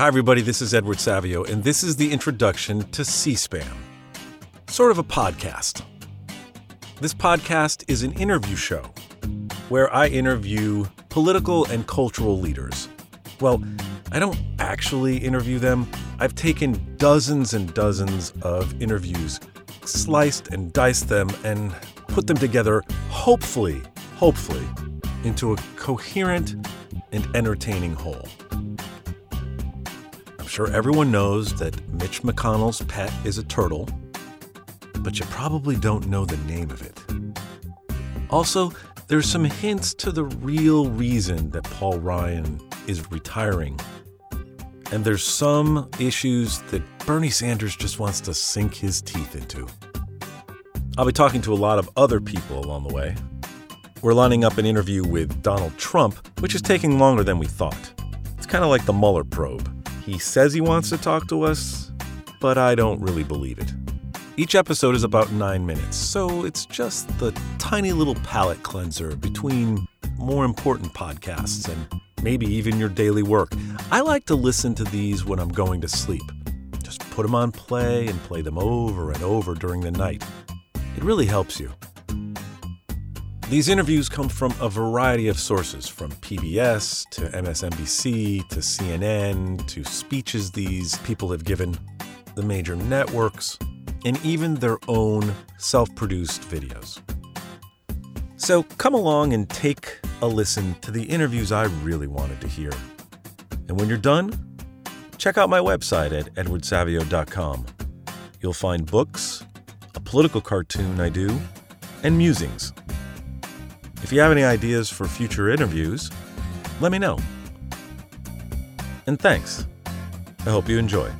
Hi, everybody. This is Edward Savio, and this is the introduction to C SPAN, sort of a podcast. This podcast is an interview show where I interview political and cultural leaders. Well, I don't actually interview them. I've taken dozens and dozens of interviews, sliced and diced them, and put them together, hopefully, hopefully, into a coherent and entertaining whole. Sure everyone knows that Mitch McConnell's pet is a turtle, but you probably don't know the name of it. Also, there's some hints to the real reason that Paul Ryan is retiring. And there's some issues that Bernie Sanders just wants to sink his teeth into. I'll be talking to a lot of other people along the way. We're lining up an interview with Donald Trump, which is taking longer than we thought. It's kind of like the Mueller probe. He says he wants to talk to us, but I don't really believe it. Each episode is about nine minutes, so it's just the tiny little palate cleanser between more important podcasts and maybe even your daily work. I like to listen to these when I'm going to sleep. Just put them on play and play them over and over during the night. It really helps you. These interviews come from a variety of sources, from PBS to MSNBC to CNN to speeches these people have given, the major networks, and even their own self produced videos. So come along and take a listen to the interviews I really wanted to hear. And when you're done, check out my website at edwardsavio.com. You'll find books, a political cartoon I do, and musings. If you have any ideas for future interviews, let me know. And thanks. I hope you enjoy.